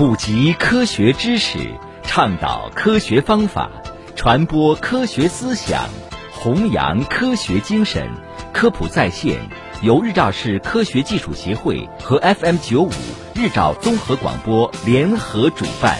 普及科学知识，倡导科学方法，传播科学思想，弘扬科学精神。科普在线由日照市科学技术协会和 FM 九五日照综合广播联合主办。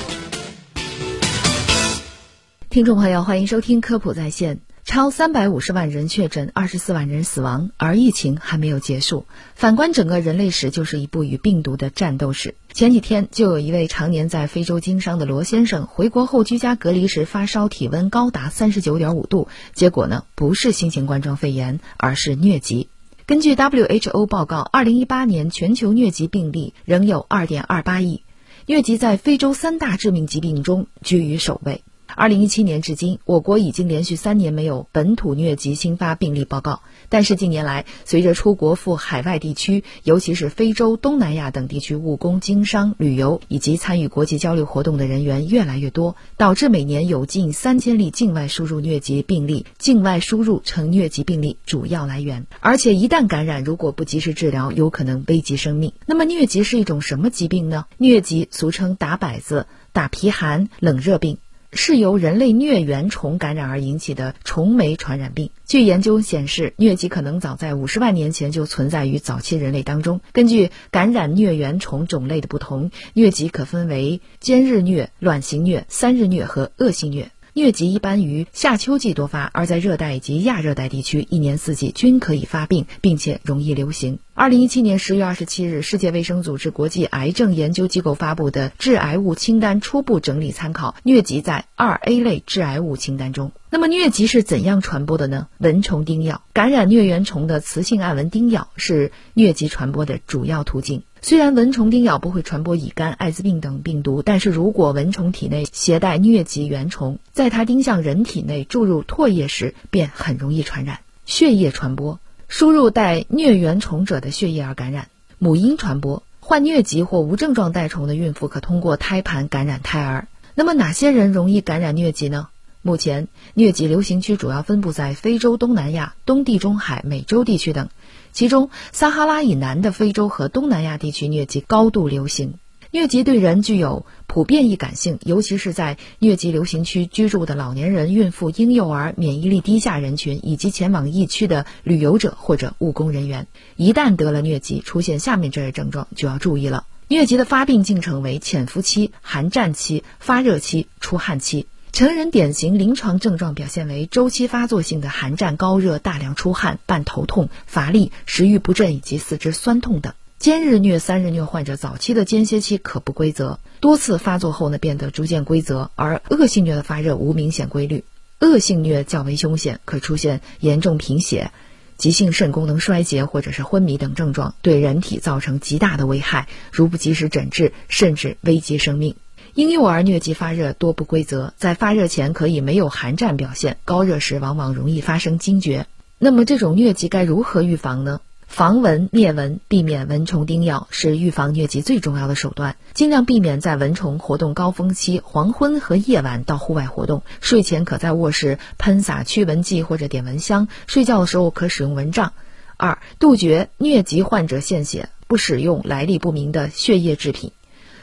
听众朋友，欢迎收听科普在线。超三百五十万人确诊，二十四万人死亡，而疫情还没有结束。反观整个人类史，就是一部与病毒的战斗史。前几天，就有一位常年在非洲经商的罗先生，回国后居家隔离时发烧，体温高达三十九点五度，结果呢，不是新型冠状肺炎，而是疟疾。根据 WHO 报告，二零一八年全球疟疾病例仍有二点二八亿，疟疾在非洲三大致命疾病中居于首位。二零一七年至今，我国已经连续三年没有本土疟疾新发病例报告。但是近年来，随着出国赴海外地区，尤其是非洲、东南亚等地区务工、经商、旅游以及参与国际交流活动的人员越来越多，导致每年有近三千例境外输入疟疾病例，境外输入成疟疾病例主要来源。而且一旦感染，如果不及时治疗，有可能危及生命。那么疟疾是一种什么疾病呢？疟疾俗称打摆子、打皮寒、冷热病。是由人类疟原虫感染而引起的虫媒传染病。据研究显示，疟疾可能早在五十万年前就存在于早期人类当中。根据感染疟原虫种类的不同，疟疾可分为间日疟、卵形疟、三日疟和恶性疟。疟疾一般于夏秋季多发，而在热带以及亚热带地区，一年四季均可以发病，并且容易流行。二零一七年十月二十七日，世界卫生组织国际癌症研究机构发布的致癌物清单初步整理参考，疟疾在二 A 类致癌物清单中。那么疟疾是怎样传播的呢？蚊虫叮咬，感染疟原虫的雌性暗蚊叮咬是疟疾传播的主要途径。虽然蚊虫叮咬不会传播乙肝、艾滋病等病毒，但是如果蚊虫体内携带疟疾原虫，在它叮向人体内注入唾液时，便很容易传染。血液传播，输入带疟原虫者的血液而感染；母婴传播，患疟疾或无症状带虫的孕妇可通过胎盘感染胎儿。那么哪些人容易感染疟疾呢？目前，疟疾流行区主要分布在非洲、东南亚、东地中海、美洲地区等。其中，撒哈拉以南的非洲和东南亚地区疟疾高度流行。疟疾对人具有普遍易感性，尤其是在疟疾流行区居住的老年人、孕妇、婴幼儿、免疫力低下人群以及前往疫区的旅游者或者务工人员。一旦得了疟疾，出现下面这些症状就要注意了。疟疾的发病进程为潜伏期、寒战期、发热期、出汗期。成人典型临床症状表现为周期发作性的寒战、高热、大量出汗、伴头痛、乏力、食欲不振以及四肢酸痛等。间日疟、三日疟患者早期的间歇期可不规则，多次发作后呢变得逐渐规则，而恶性疟的发热无明显规律。恶性疟较为凶险，可出现严重贫血、急性肾功能衰竭或者是昏迷等症状，对人体造成极大的危害，如不及时诊治，甚至危及生命。婴幼儿疟疾发热多不规则，在发热前可以没有寒战表现，高热时往往容易发生惊厥。那么这种疟疾该如何预防呢？防蚊灭蚊，避免蚊虫叮咬是预防疟疾最重要的手段。尽量避免在蚊虫活动高峰期黄昏和夜晚到户外活动。睡前可在卧室喷洒驱蚊剂或者点蚊香，睡觉的时候可使用蚊帐。二、杜绝疟疾患者献血，不使用来历不明的血液制品。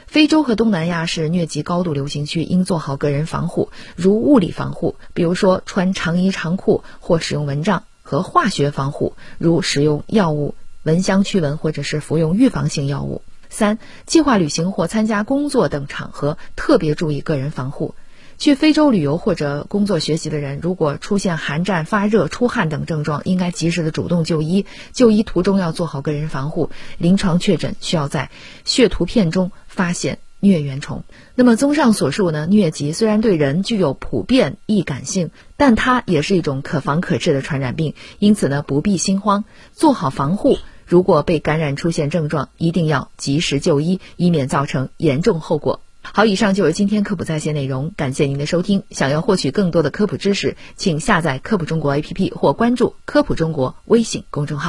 非洲和东南亚是疟疾高度流行区，应做好个人防护，如物理防护，比如说穿长衣长裤或使用蚊帐；和化学防护，如使用药物、蚊香驱蚊或者是服用预防性药物。三、计划旅行或参加工作等场合，特别注意个人防护。去非洲旅游或者工作学习的人，如果出现寒战、发热、出汗等症状，应该及时的主动就医。就医途中要做好个人防护。临床确诊需要在血图片中发现疟原虫。那么，综上所述呢，疟疾虽然对人具有普遍易感性，但它也是一种可防可治的传染病。因此呢，不必心慌，做好防护。如果被感染出现症状，一定要及时就医，以免造成严重后果。好，以上就是今天科普在线内容，感谢您的收听。想要获取更多的科普知识，请下载科普中国 APP 或关注科普中国微信公众号。